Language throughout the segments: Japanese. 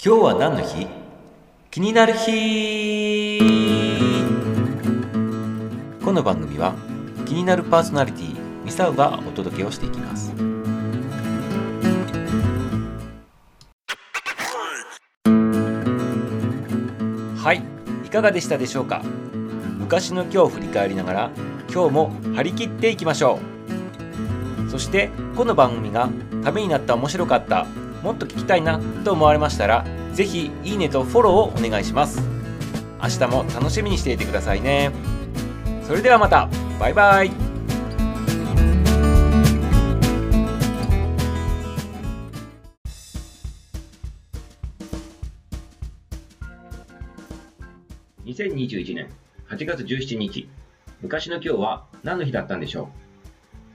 今日は何の日？気になる日。この番組は気になるパーソナリティミサウがお届けをしていきます。はいいかがでしたでしょうか？昔の今日を振り返りながら今日も張り切っていきましょう。そしてこの番組がためになった面白かったもっと聞きたいなと思われましたら是非いいねとフォローをお願いします。明日も楽しみにしていてくださいね。それではまた。バイバイ。2021年8月17日昔の今日は何の日だったんでしょ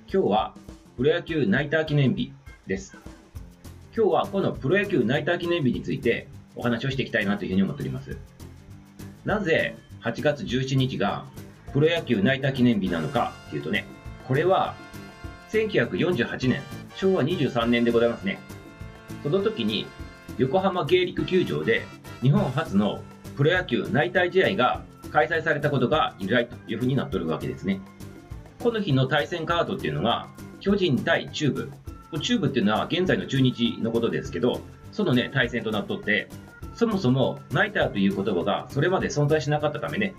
う？今日はプロ野球ナイター記念日です。今日はこのプロ野球ナイター記念日についてお話をしていきたいなというふうに思っておりますなぜ8月17日がプロ野球ナイター記念日なのかというとねこれは1948年昭和23年でございますねその時に横浜芸陸球場で日本初のプロ野球内定試合が開催されたことが由来というふうになっておるわけですね。この日の対戦カードっていうのが、巨人対中部。中部っていうのは現在の中日のことですけど、そのね、対戦となっとって、そもそもナイターという言葉がそれまで存在しなかったためね、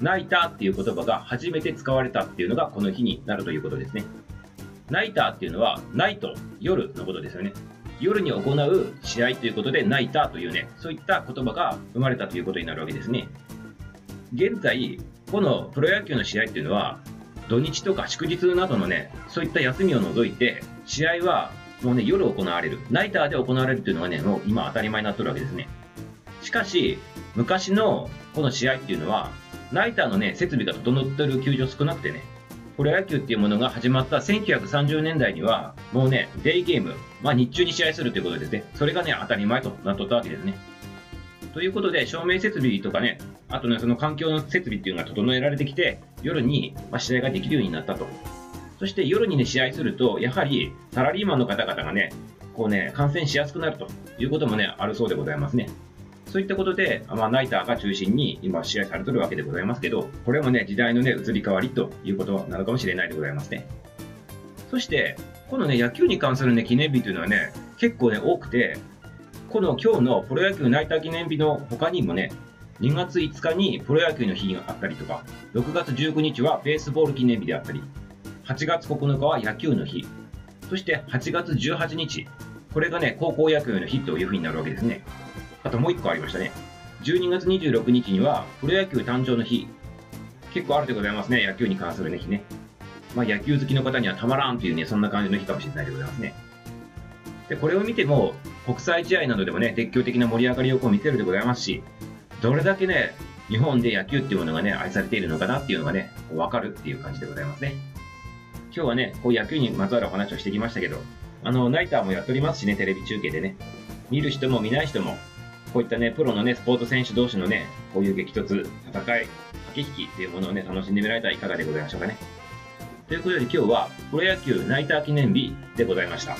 ナイターっていう言葉が初めて使われたっていうのがこの日になるということですね。ナイターっていうのは、ナイト、夜のことですよね。夜に行う試合ということでナイターというね、そういった言葉が生まれたということになるわけですね。現在、このプロ野球の試合っていうのは、土日とか祝日などのね、そういった休みを除いて、試合はもうね、夜行われる。ナイターで行われるっていうのがね、もう今当たり前になってるわけですね。しかし、昔のこの試合っていうのは、ナイターのね、設備が整ってる球場少なくてね、プロ野球っていうものが始まった1930年代には、もうね、デイゲーム、まあ日中に試合するということですね。それがね、当たり前となっとったわけですね。ということで、照明設備とかね、あとね、その環境の設備っていうのが整えられてきて、夜に試合ができるようになったと。そして夜にね、試合すると、やはりサラリーマンの方々がね、こうね、感染しやすくなるということもね、あるそうでございますね。そういったことで、まあ、ナイターが中心に今試合されてるわけでございますけど、これもね、時代のね、移り変わりということなのかもしれないでございますね。そして、このね、野球に関するね、記念日というのはね、結構ね、多くて、この今日のプロ野球ナイター記念日の他にもね、2月5日にプロ野球の日があったりとか、6月19日はベースボール記念日であったり、8月9日は野球の日、そして8月18日、これがね、高校野球の日というふうになるわけですね。あともう1個ありましたね。12月26日には、プロ野球誕生の日。結構あるでございますね、野球に関するね、日ね。まあ、野球好きの方にはたまらんというね、そんな感じの日かもしれないでございますね。で、これを見ても、国際試合などでもね、熱狂的な盛り上がりをこう見せるでございますし、どれだけね、日本で野球っていうものがね、愛されているのかなっていうのがね、わかるっていう感じでございますね。今日はね、こう野球にまつわるお話をしてきましたけど、あの、ナイターもやっておりますしね、テレビ中継でね。見る人も見ない人も、こういったね、プロのね、スポーツ選手同士のね、こういう激突、戦い、駆け引きっていうものをね、楽しんでみられたらいかがでございましょうかね。ということで今日は、プロ野球ナイター記念日でございました。